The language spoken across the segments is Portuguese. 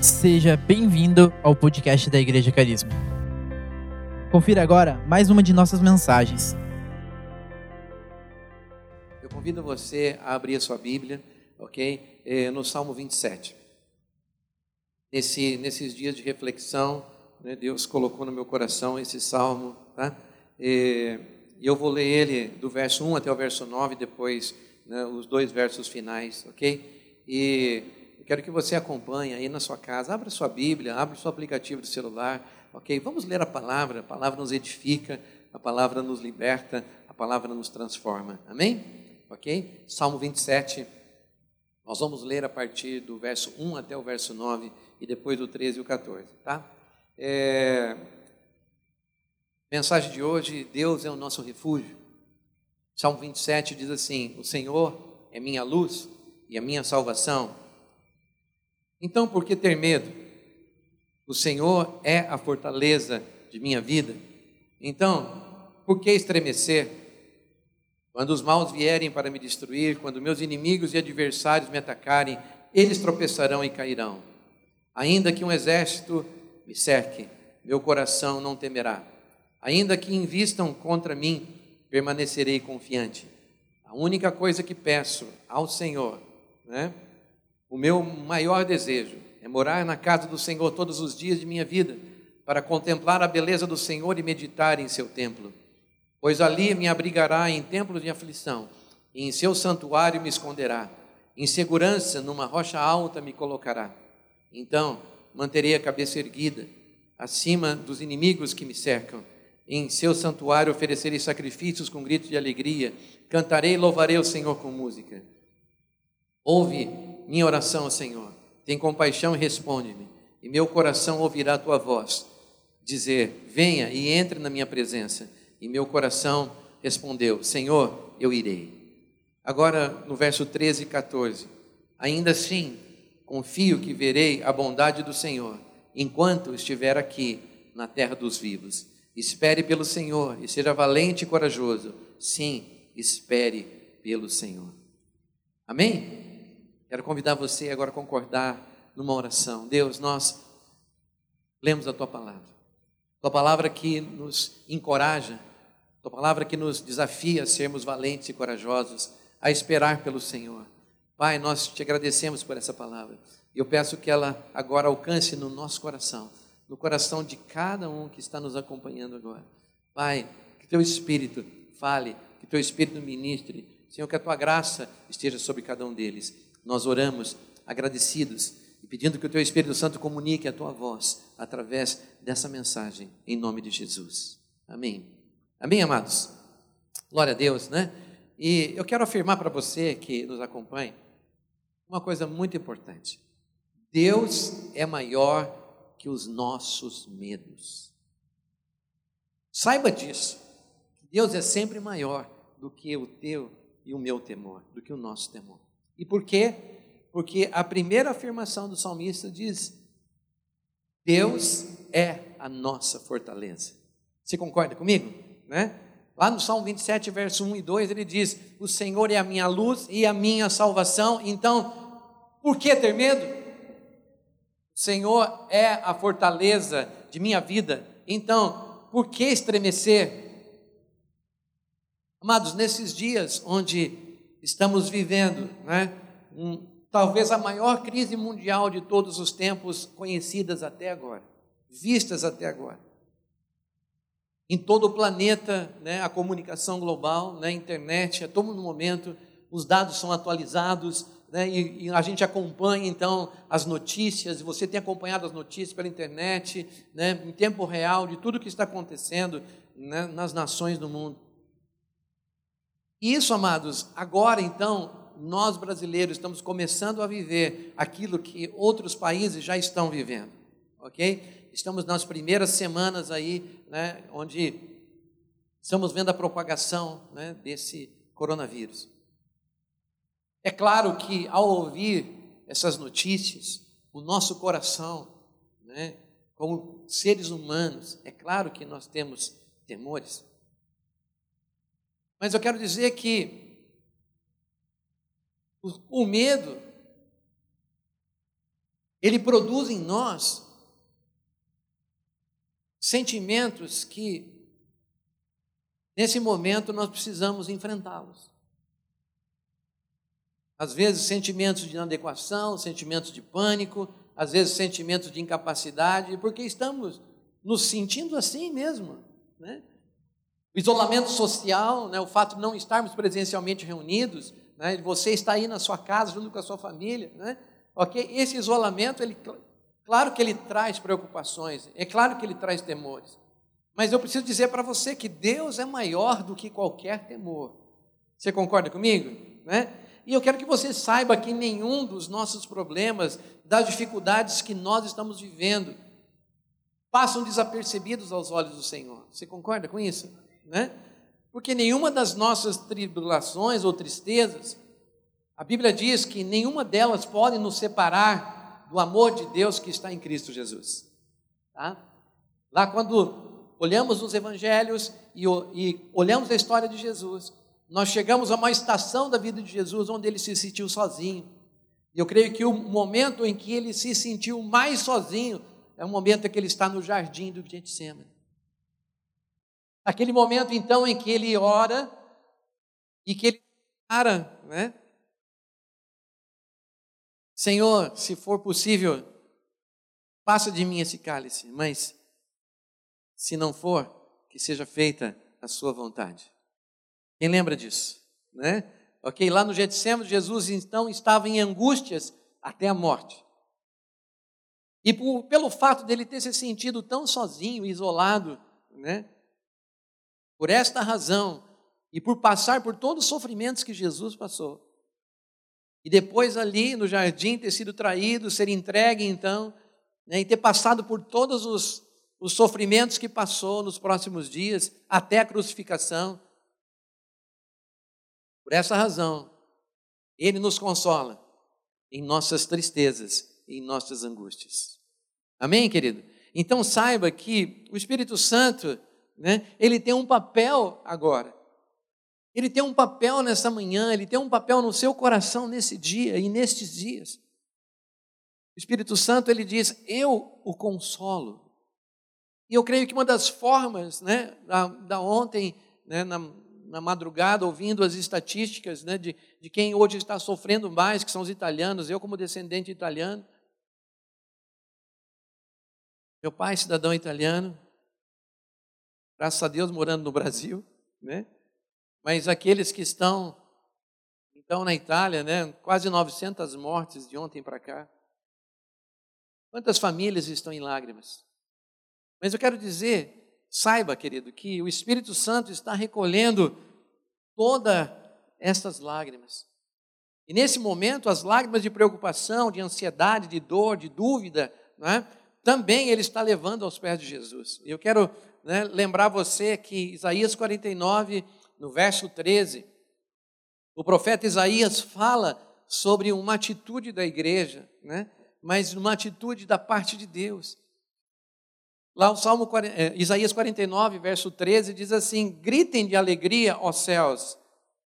Seja bem-vindo ao podcast da Igreja Carisma. Confira agora mais uma de nossas mensagens. Eu convido você a abrir a sua Bíblia, ok? Eh, No Salmo 27. Nesse, nesses dias de reflexão, né, Deus colocou no meu coração esse salmo, tá? Eh, E eu vou ler ele do verso 1 até o verso 9, depois né, os dois versos finais, ok? E quero que você acompanhe aí na sua casa, abra sua Bíblia, abra o seu aplicativo do celular, ok? Vamos ler a palavra, a palavra nos edifica, a palavra nos liberta, a palavra nos transforma, amém? Ok? Salmo 27, nós vamos ler a partir do verso 1 até o verso 9 e depois do 13 e o 14, tá? É... Mensagem de hoje: Deus é o nosso refúgio. Salmo 27 diz assim: O Senhor é minha luz e a minha salvação. Então, por que ter medo? O Senhor é a fortaleza de minha vida. Então, por que estremecer? Quando os maus vierem para me destruir, quando meus inimigos e adversários me atacarem, eles tropeçarão e cairão. Ainda que um exército me cerque, meu coração não temerá. Ainda que invistam contra mim, permanecerei confiante. A única coisa que peço ao Senhor, né? O meu maior desejo é morar na casa do Senhor todos os dias de minha vida, para contemplar a beleza do Senhor e meditar em seu templo. Pois ali me abrigará em templos de aflição, e em seu santuário me esconderá. Em segurança, numa rocha alta me colocará. Então, manterei a cabeça erguida, acima dos inimigos que me cercam. Em seu santuário oferecerei sacrifícios com gritos de alegria. Cantarei e louvarei o Senhor com música. Ouve minha oração, Senhor. Tem compaixão e responde-me. E meu coração ouvirá a tua voz. Dizer: Venha e entre na minha presença. E meu coração respondeu: Senhor, eu irei. Agora, no verso 13 e 14. Ainda assim, confio que verei a bondade do Senhor enquanto estiver aqui na terra dos vivos. Espere pelo Senhor e seja valente e corajoso. Sim, espere pelo Senhor. Amém? Quero convidar você agora a concordar numa oração. Deus, nós lemos a tua palavra. Tua palavra que nos encoraja, tua palavra que nos desafia a sermos valentes e corajosos, a esperar pelo Senhor. Pai, nós te agradecemos por essa palavra. Eu peço que ela agora alcance no nosso coração, no coração de cada um que está nos acompanhando agora. Pai, que teu Espírito fale, que teu Espírito ministre. Senhor, que a tua graça esteja sobre cada um deles. Nós oramos agradecidos e pedindo que o teu Espírito Santo comunique a tua voz através dessa mensagem, em nome de Jesus. Amém. Amém, amados? Glória a Deus, né? E eu quero afirmar para você que nos acompanha uma coisa muito importante. Deus é maior que os nossos medos. Saiba disso. Deus é sempre maior do que o teu e o meu temor, do que o nosso temor. E por quê? Porque a primeira afirmação do salmista diz: Deus é a nossa fortaleza. Você concorda comigo? Né? Lá no Salmo 27, verso 1 e 2, ele diz: O Senhor é a minha luz e a minha salvação. Então, por que ter medo? O Senhor é a fortaleza de minha vida. Então, por que estremecer? Amados, nesses dias onde estamos vivendo, né, um, talvez a maior crise mundial de todos os tempos conhecidas até agora, vistas até agora. Em todo o planeta, né, a comunicação global, né, a internet, a todo momento, os dados são atualizados, né, e, e, a gente acompanha então as notícias, você tem acompanhado as notícias pela internet, né, em tempo real, de tudo que está acontecendo né, nas nações do mundo. Isso, amados, agora então, nós brasileiros estamos começando a viver aquilo que outros países já estão vivendo, ok? Estamos nas primeiras semanas aí, né, onde estamos vendo a propagação né, desse coronavírus. É claro que ao ouvir essas notícias, o nosso coração, né, como seres humanos, é claro que nós temos temores. Mas eu quero dizer que o, medo ele produz em nós sentimentos que, nesse momento, nós precisamos enfrentá-los. Às vezes, sentimentos de inadequação, sentimentos de pânico, às vezes, sentimentos de incapacidade, porque estamos nos sentindo assim mesmo. Né? O isolamento social, né, o fato de não estarmos presencialmente reunidos, né, você está aí na sua casa junto com a sua família, né, ok? Esse isolamento, ele, claro que ele traz preocupações, é claro que ele traz temores, mas eu preciso dizer para você que Deus é maior do que qualquer temor. Você concorda comigo? Né? E eu quero que você saiba que nenhum dos nossos problemas, das dificuldades que nós estamos vivendo, passam desapercebidos aos olhos do Senhor. Você concorda com isso? Né? Porque nenhuma das nossas tribulações ou tristezas, a Bíblia diz que nenhuma delas pode nos separar do amor de Deus que está em Cristo Jesus. Tá? Lá quando olhamos os evangelhos e, e olhamos a história de Jesus, nós chegamos a uma estação da vida de Jesus onde ele se sentiu sozinho. E eu creio que o momento em que ele se sentiu mais sozinho é o momento em que ele está no jardim do Getsemane. Aquele momento, então, em que ele ora e que ele para, né? Senhor, se for possível, passa de mim esse cálice, mas se não for, que seja feita a sua vontade. Quem lembra disso, né? Ok, lá no Getsemane, Jesus então estava em angústias até a morte. E por, pelo fato dele ter se sentido tão sozinho, isolado, né? Por esta razão, e por passar por todos os sofrimentos que Jesus passou, e depois ali no jardim ter sido traído, ser entregue então, né, e ter passado por todos os, os sofrimentos que passou nos próximos dias, até a crucificação. Por essa razão, Ele nos consola em nossas tristezas, em nossas angústias. Amém, querido? Então saiba que o Espírito Santo né? Ele tem um papel agora. Ele tem um papel nessa manhã, ele tem um papel no seu coração nesse dia e nestes dias. O Espírito Santo, ele diz: Eu o consolo. E eu creio que uma das formas, né, da, da ontem, né, na, na madrugada, ouvindo as estatísticas né, de, de quem hoje está sofrendo mais, que são os italianos, eu como descendente italiano. Meu pai, cidadão italiano, graças a Deus morando no Brasil, né? Mas aqueles que estão então na Itália, né, quase 900 mortes de ontem para cá. Quantas famílias estão em lágrimas? Mas eu quero dizer, saiba, querido, que o Espírito Santo está recolhendo todas essas lágrimas. E nesse momento, as lágrimas de preocupação, de ansiedade, de dor, de dúvida, né, também ele está levando aos pés de Jesus. Eu quero né, lembrar você que Isaías 49, no verso 13, o profeta Isaías fala sobre uma atitude da igreja, né, mas uma atitude da parte de Deus. Lá o Salmo é, Isaías 49, verso 13, diz assim: Gritem de alegria, ó céus,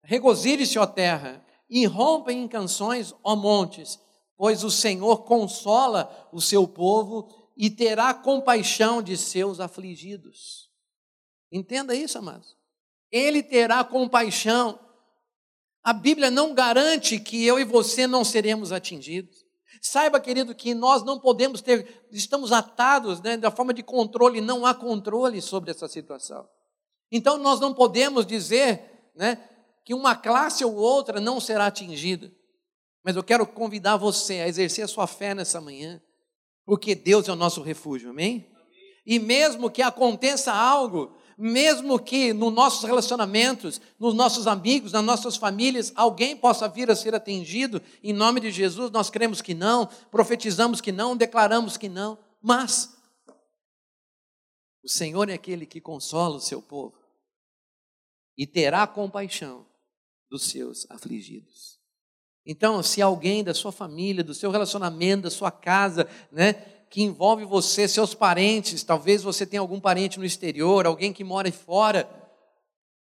regozije-se, ó terra, e rompem em canções, ó montes, pois o Senhor consola o seu povo e terá compaixão de seus afligidos. Entenda isso, amados. Ele terá compaixão. A Bíblia não garante que eu e você não seremos atingidos. Saiba, querido, que nós não podemos ter, estamos atados né, da forma de controle, não há controle sobre essa situação. Então nós não podemos dizer né, que uma classe ou outra não será atingida. Mas eu quero convidar você a exercer a sua fé nessa manhã porque Deus é o nosso refúgio, amém? E mesmo que aconteça algo, mesmo que nos nossos relacionamentos, nos nossos amigos, nas nossas famílias, alguém possa vir a ser atingido, em nome de Jesus, nós cremos que não, profetizamos que não, declaramos que não, mas o Senhor é aquele que consola o seu povo e terá compaixão dos seus afligidos. Então, se alguém da sua família, do seu relacionamento, da sua casa, né, que envolve você, seus parentes, talvez você tenha algum parente no exterior, alguém que mora fora,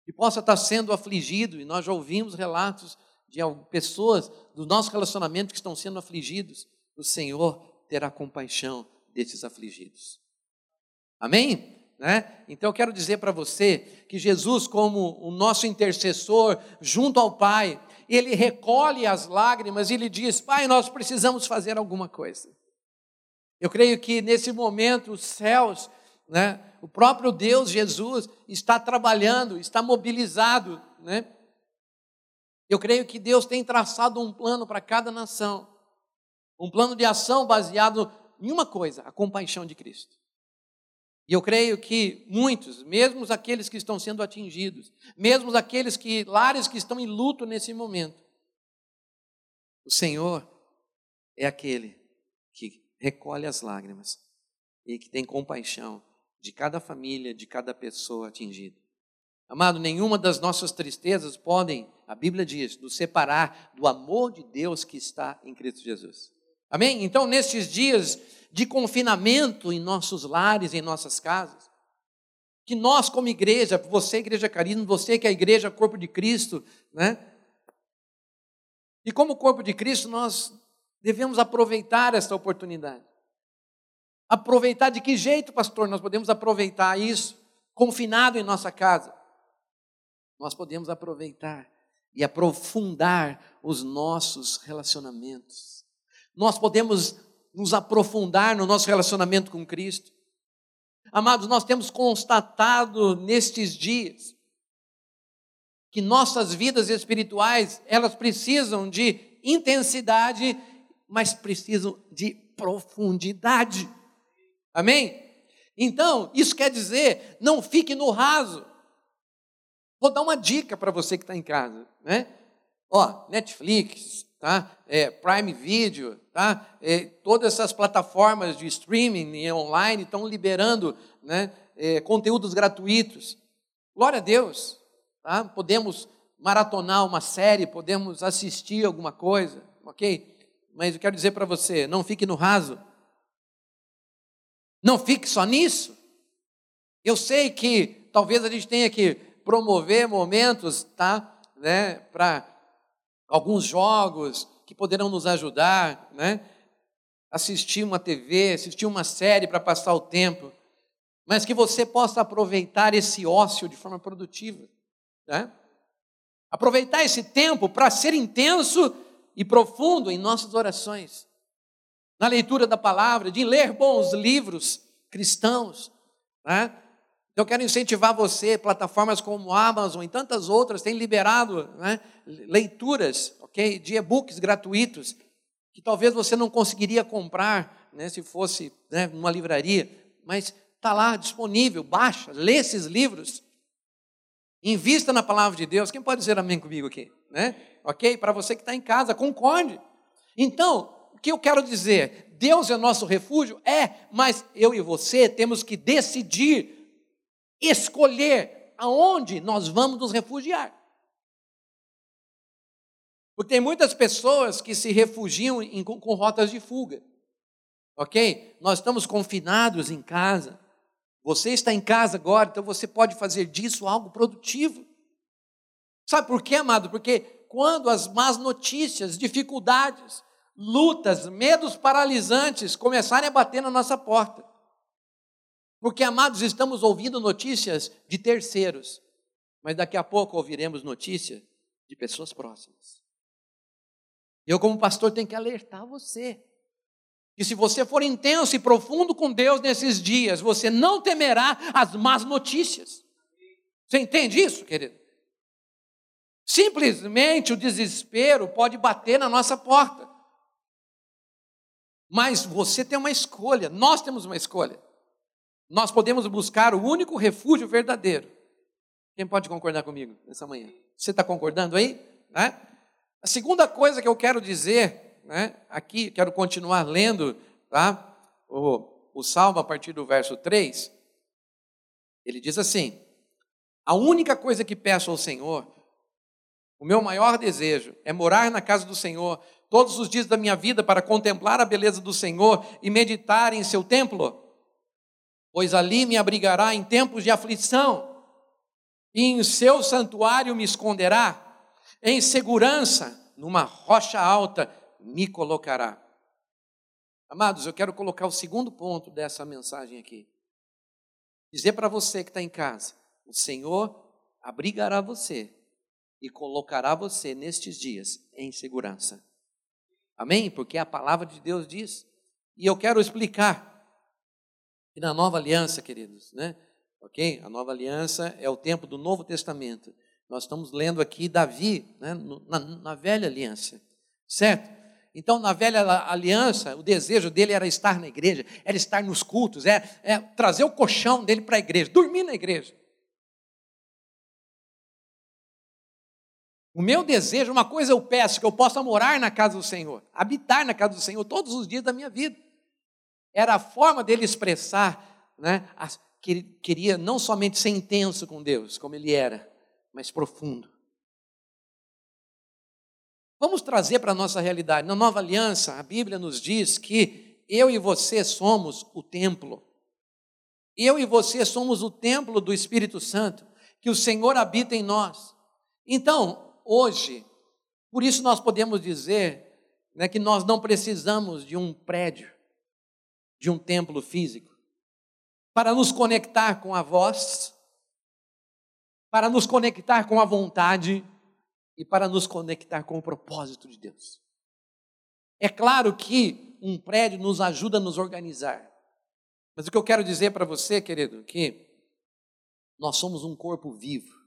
que possa estar sendo afligido, e nós já ouvimos relatos de pessoas do nosso relacionamento que estão sendo afligidos, o Senhor terá compaixão desses afligidos. Amém? Né? Então eu quero dizer para você que Jesus, como o nosso intercessor junto ao Pai, ele recolhe as lágrimas e ele diz: Pai, nós precisamos fazer alguma coisa. Eu creio que nesse momento os céus, né, o próprio Deus, Jesus, está trabalhando, está mobilizado. Né? Eu creio que Deus tem traçado um plano para cada nação, um plano de ação baseado em uma coisa: a compaixão de Cristo. E eu creio que muitos, mesmo aqueles que estão sendo atingidos, mesmo aqueles que lares que estão em luto nesse momento, o Senhor é aquele que recolhe as lágrimas e que tem compaixão de cada família, de cada pessoa atingida. Amado, nenhuma das nossas tristezas podem, a Bíblia diz, nos separar do amor de Deus que está em Cristo Jesus. Amém? Então, nestes dias de confinamento em nossos lares, em nossas casas, que nós, como igreja, você, Igreja Carisma, você que é a igreja, corpo de Cristo, né? E como corpo de Cristo, nós devemos aproveitar essa oportunidade. Aproveitar de que jeito, pastor, nós podemos aproveitar isso, confinado em nossa casa? Nós podemos aproveitar e aprofundar os nossos relacionamentos. Nós podemos nos aprofundar no nosso relacionamento com Cristo. Amados, nós temos constatado nestes dias que nossas vidas espirituais, elas precisam de intensidade, mas precisam de profundidade. Amém? Então, isso quer dizer, não fique no raso. Vou dar uma dica para você que está em casa, né? Ó, Netflix, tá? É, Prime Video, tá? É, todas essas plataformas de streaming e online estão liberando né, é, conteúdos gratuitos. Glória a Deus, tá? Podemos maratonar uma série, podemos assistir alguma coisa, ok? Mas eu quero dizer para você, não fique no raso. Não fique só nisso. Eu sei que talvez a gente tenha que promover momentos, tá? Né, para alguns jogos que poderão nos ajudar, né? Assistir uma TV, assistir uma série para passar o tempo, mas que você possa aproveitar esse ócio de forma produtiva, né? Aproveitar esse tempo para ser intenso e profundo em nossas orações, na leitura da palavra, de ler bons livros cristãos, né? Eu quero incentivar você, plataformas como Amazon e tantas outras têm liberado né, leituras, ok, de e-books gratuitos que talvez você não conseguiria comprar, né, se fosse né, numa livraria, mas está lá disponível, baixa, lê esses livros, invista na palavra de Deus. Quem pode dizer amém comigo aqui, né? Ok? Para você que está em casa, concorde. Então, o que eu quero dizer? Deus é nosso refúgio? É, mas eu e você temos que decidir escolher aonde nós vamos nos refugiar. Porque tem muitas pessoas que se refugiam em, com, com rotas de fuga. Ok? Nós estamos confinados em casa. Você está em casa agora, então você pode fazer disso algo produtivo. Sabe por quê, amado? Porque quando as más notícias, dificuldades, lutas, medos paralisantes começarem a bater na nossa porta, porque, amados, estamos ouvindo notícias de terceiros, mas daqui a pouco ouviremos notícia de pessoas próximas. Eu, como pastor, tenho que alertar você. Que se você for intenso e profundo com Deus nesses dias, você não temerá as más notícias. Você entende isso, querido? Simplesmente o desespero pode bater na nossa porta. Mas você tem uma escolha, nós temos uma escolha nós podemos buscar o único refúgio verdadeiro. Quem pode concordar comigo nessa manhã? Você está concordando aí? Né? A segunda coisa que eu quero dizer, né, aqui, quero continuar lendo tá, o, o Salmo a partir do verso 3. Ele diz assim: A única coisa que peço ao Senhor, o meu maior desejo, é morar na casa do Senhor todos os dias da minha vida para contemplar a beleza do Senhor e meditar em seu templo pois ali me abrigará em tempos de aflição, e em seu santuário me esconderá, em segurança, numa rocha alta me colocará. Amados, eu quero colocar o segundo ponto dessa mensagem aqui. Dizer para você que está em casa: o Senhor abrigará você e colocará você nestes dias em segurança. Amém? Porque a palavra de Deus diz. E eu quero explicar que na nova aliança, queridos, né? Ok? A nova aliança é o tempo do Novo Testamento. Nós estamos lendo aqui Davi, né? na, na velha aliança, certo? Então, na velha aliança, o desejo dele era estar na igreja, era estar nos cultos, é, é trazer o colchão dele para a igreja, dormir na igreja. O meu desejo, uma coisa eu peço, que eu possa morar na casa do Senhor, habitar na casa do Senhor todos os dias da minha vida. Era a forma dele expressar, né, que ele queria não somente ser intenso com Deus, como ele era, mas profundo. Vamos trazer para a nossa realidade. Na nova aliança, a Bíblia nos diz que eu e você somos o templo. Eu e você somos o templo do Espírito Santo, que o Senhor habita em nós. Então, hoje, por isso nós podemos dizer né, que nós não precisamos de um prédio, de um templo físico, para nos conectar com a voz, para nos conectar com a vontade e para nos conectar com o propósito de Deus. É claro que um prédio nos ajuda a nos organizar, mas o que eu quero dizer para você, querido, que nós somos um corpo vivo.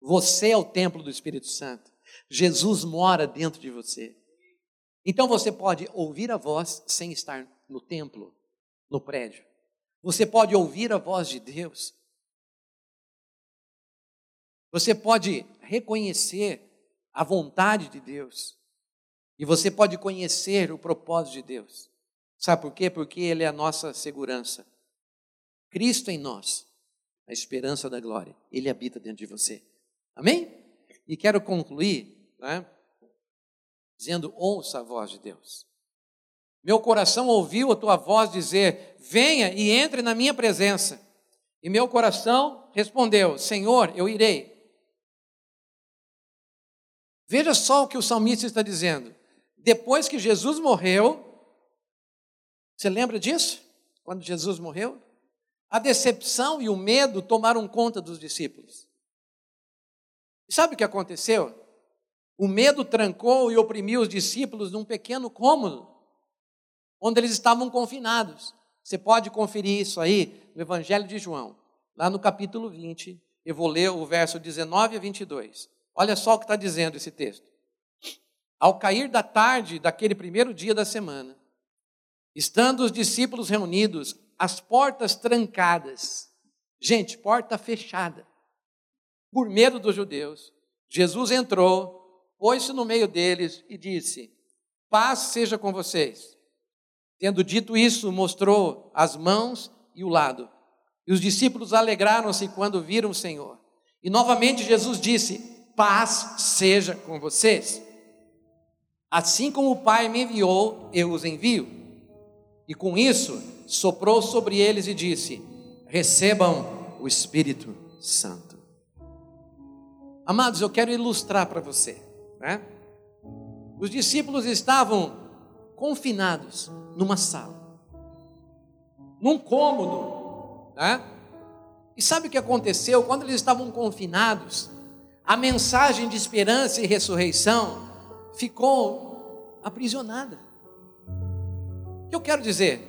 Você é o templo do Espírito Santo. Jesus mora dentro de você. Então você pode ouvir a voz sem estar no templo, no prédio. Você pode ouvir a voz de Deus. Você pode reconhecer a vontade de Deus. E você pode conhecer o propósito de Deus. Sabe por quê? Porque Ele é a nossa segurança. Cristo em nós, a esperança da glória. Ele habita dentro de você. Amém? E quero concluir né, dizendo: ouça a voz de Deus. Meu coração ouviu a tua voz dizer: venha e entre na minha presença. E meu coração respondeu: Senhor, eu irei. Veja só o que o salmista está dizendo. Depois que Jesus morreu, você lembra disso? Quando Jesus morreu? A decepção e o medo tomaram conta dos discípulos. E sabe o que aconteceu? O medo trancou e oprimiu os discípulos num pequeno cômodo, onde eles estavam confinados. Você pode conferir isso aí no Evangelho de João, lá no capítulo 20. Eu vou ler o verso 19 a 22. Olha só o que está dizendo esse texto. Ao cair da tarde daquele primeiro dia da semana, estando os discípulos reunidos, as portas trancadas, gente, porta fechada, por medo dos judeus, Jesus entrou, pôs-se no meio deles e disse: Paz seja com vocês. Tendo dito isso, mostrou as mãos e o lado. E os discípulos alegraram-se quando viram o Senhor. E novamente Jesus disse: Paz seja com vocês. Assim como o Pai me enviou, eu os envio. E com isso, soprou sobre eles e disse: Recebam o Espírito Santo. Amados, eu quero ilustrar para você. Né? Os discípulos estavam confinados numa sala, num cômodo. Né? E sabe o que aconteceu? Quando eles estavam confinados, a mensagem de esperança e ressurreição ficou aprisionada. O que eu quero dizer?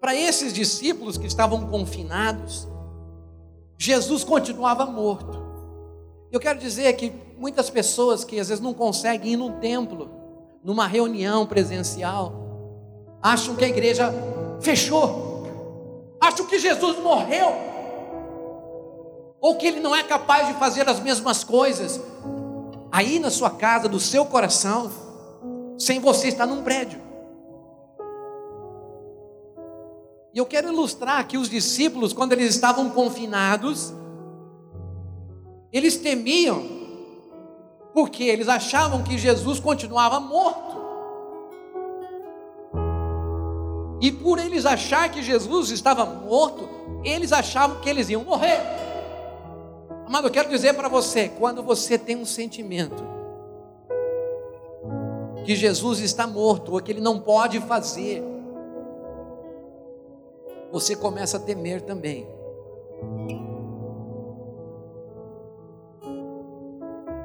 Para esses discípulos que estavam confinados, Jesus continuava morto. Eu quero dizer que muitas pessoas que às vezes não conseguem ir no templo, numa reunião presencial, acham que a igreja fechou, acham que Jesus morreu, ou que ele não é capaz de fazer as mesmas coisas aí na sua casa, do seu coração, sem você estar num prédio. E eu quero ilustrar que os discípulos, quando eles estavam confinados, eles temiam, porque eles achavam que Jesus continuava morto. E por eles achar que Jesus estava morto, eles achavam que eles iam morrer. Amado, eu quero dizer para você: quando você tem um sentimento que Jesus está morto ou que ele não pode fazer, você começa a temer também.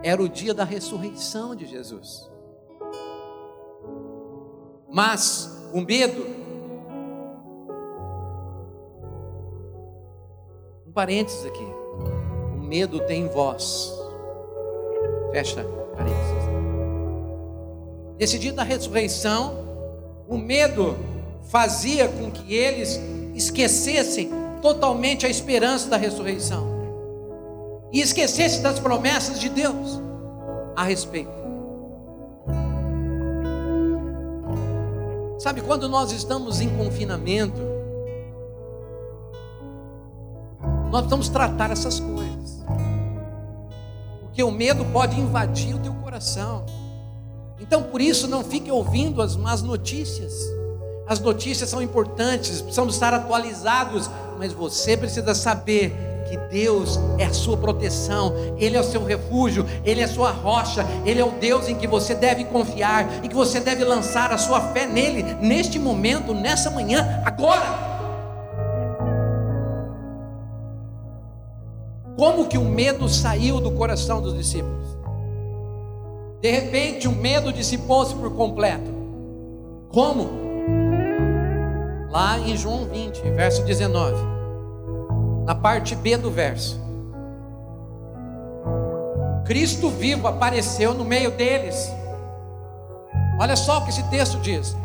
Era o dia da ressurreição de Jesus. Mas o medo, parênteses aqui, o medo tem voz. Fecha parênteses. Nesse dia da ressurreição, o medo fazia com que eles esquecessem totalmente a esperança da ressurreição e esquecessem das promessas de Deus a respeito. Sabe, quando nós estamos em confinamento, nós precisamos tratar essas coisas, porque o medo pode invadir o teu coração. Então, por isso, não fique ouvindo as más notícias. As notícias são importantes, precisamos estar atualizados, mas você precisa saber que Deus é a sua proteção, Ele é o seu refúgio, Ele é a sua rocha, Ele é o Deus em que você deve confiar e que você deve lançar a sua fé nele, neste momento, nessa manhã, agora. Como que o medo saiu do coração dos discípulos? De repente, o medo dissipou-se por completo. Como? lá em João 20, verso 19, na parte B do verso. Cristo vivo apareceu no meio deles. Olha só o que esse texto diz.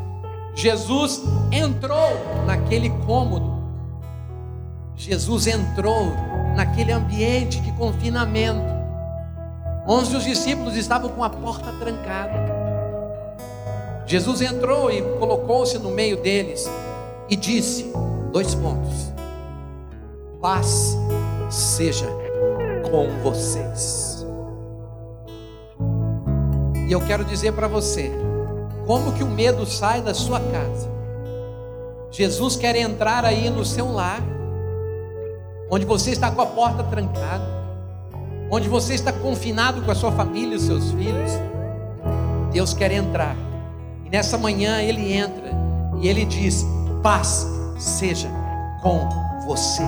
Jesus entrou naquele cômodo. Jesus entrou naquele ambiente de confinamento, onde os discípulos estavam com a porta trancada. Jesus entrou e colocou-se no meio deles e disse: dois pontos. Paz seja com vocês. E eu quero dizer para você, como que o medo sai da sua casa? Jesus quer entrar aí no seu lar, onde você está com a porta trancada, onde você está confinado com a sua família e os seus filhos. Deus quer entrar. E nessa manhã ele entra e ele diz: paz seja com você.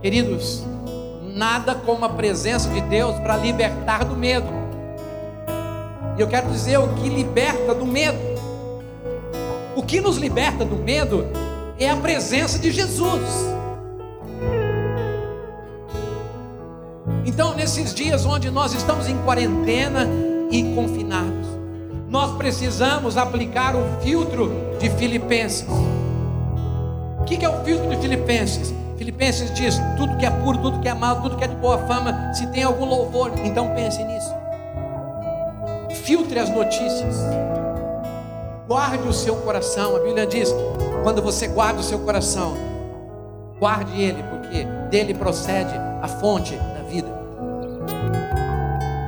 Queridos, nada como a presença de Deus para libertar do medo. E eu quero dizer o que liberta do medo. O que nos liberta do medo é a presença de Jesus. Então, nesses dias onde nós estamos em quarentena e confinados, nós precisamos aplicar o filtro de Filipenses. O que é o filtro de Filipenses? Filipenses diz: tudo que é puro, tudo que é mal, tudo que é de boa fama, se tem algum louvor, então pense nisso. Filtre as notícias. Guarde o seu coração. A Bíblia diz: quando você guarda o seu coração, guarde ele, porque dele procede a fonte da vida.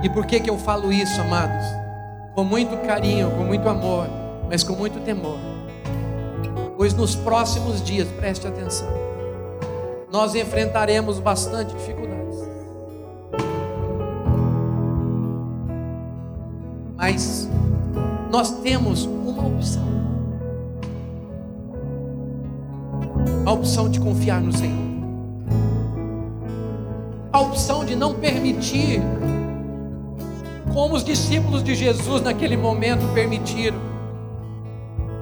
E por que, que eu falo isso, amados? com muito carinho, com muito amor, mas com muito temor. Pois nos próximos dias, preste atenção, nós enfrentaremos bastante dificuldades. Mas nós temos opção. A opção de confiar no Senhor. A opção de não permitir como os discípulos de Jesus naquele momento permitiram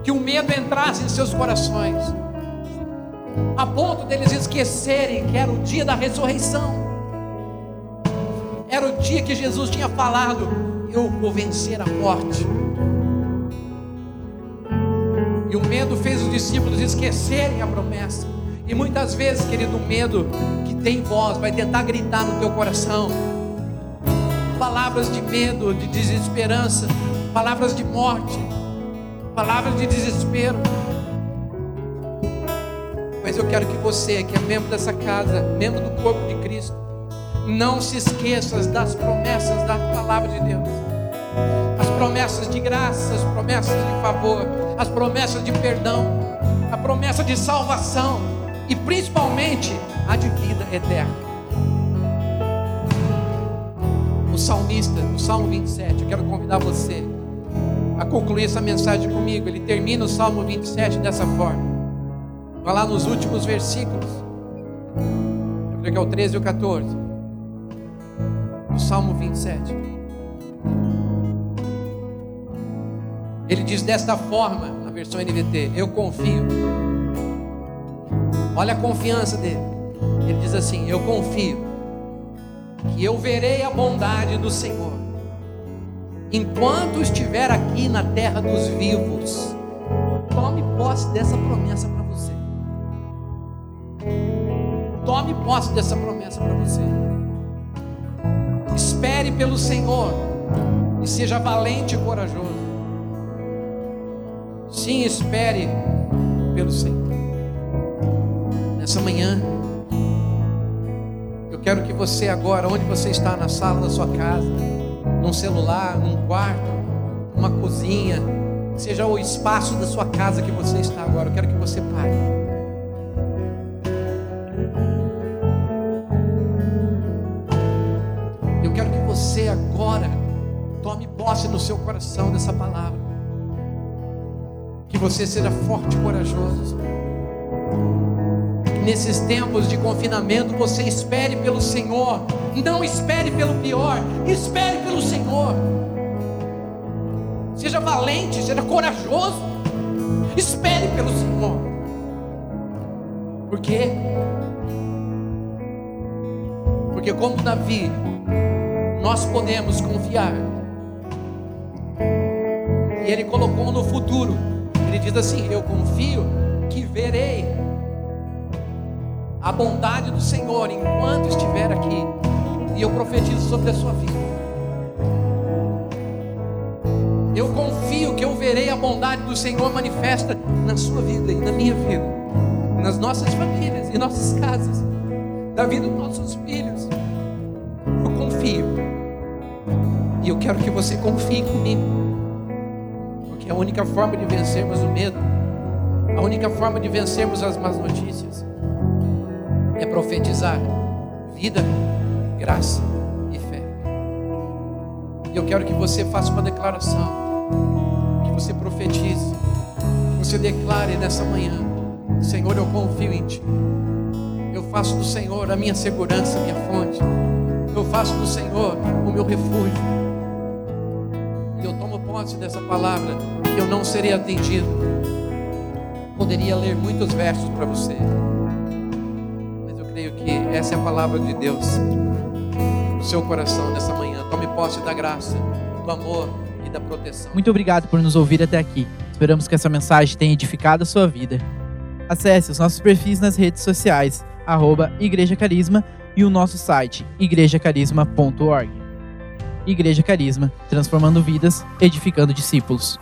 que o medo entrasse em seus corações, a ponto deles esquecerem que era o dia da ressurreição, era o dia que Jesus tinha falado: Eu vou vencer a morte. E o medo fez os discípulos esquecerem a promessa. E muitas vezes, querido, o medo que tem voz vai tentar gritar no teu coração palavras de medo, de desesperança, palavras de morte, palavras de desespero. Mas eu quero que você, que é membro dessa casa, membro do corpo de Cristo, não se esqueça das promessas da palavra de Deus. As promessas de graça, as promessas de favor, as promessas de perdão, a promessa de salvação e principalmente a de vida eterna. salmista, no Salmo 27, eu quero convidar você a concluir essa mensagem comigo. Ele termina o Salmo 27 dessa forma. Vai lá nos últimos versículos. Eu creio que é o 13 e o 14. Do Salmo 27. Ele diz desta forma, na versão NVT: Eu confio. Olha a confiança dele. Ele diz assim: Eu confio que eu verei a bondade do Senhor enquanto estiver aqui na terra dos vivos. Tome posse dessa promessa para você. Tome posse dessa promessa para você. Espere pelo Senhor e seja valente e corajoso. Sim, espere pelo Senhor. Nessa manhã, eu quero que você agora, onde você está, na sala da sua casa, num celular, num quarto, numa cozinha, seja o espaço da sua casa que você está agora, eu quero que você pare. Eu quero que você agora tome posse no seu coração dessa palavra. Você seja forte e corajoso. Que nesses tempos de confinamento você espere pelo Senhor. Não espere pelo pior, espere pelo Senhor. Seja valente, seja corajoso. Espere pelo Senhor. Por quê? Porque como Davi, nós podemos confiar. E ele colocou no futuro. Ele diz assim: Eu confio que verei a bondade do Senhor enquanto estiver aqui. E eu profetizo sobre a sua vida. Eu confio que eu verei a bondade do Senhor manifesta na sua vida e na minha vida, nas nossas famílias e nossas casas, na vida dos nossos filhos. Eu confio. E eu quero que você confie comigo. Porque a única forma de vencermos o medo, a única forma de vencermos as más notícias, é profetizar vida, graça e fé. E eu quero que você faça uma declaração, que você profetize, que você declare nessa manhã: Senhor, eu confio em Ti. Eu faço do Senhor a minha segurança, a minha fonte. Eu faço do Senhor o meu refúgio. E eu tomo posse dessa palavra, eu não serei atendido. Poderia ler muitos versos para você creio que essa é a palavra de Deus no seu coração nessa manhã. Tome posse da graça, do amor e da proteção. Muito obrigado por nos ouvir até aqui. Esperamos que essa mensagem tenha edificado a sua vida. Acesse os nossos perfis nas redes sociais, arroba Igreja Carisma e o nosso site, igrejacarisma.org. Igreja Carisma, transformando vidas, edificando discípulos.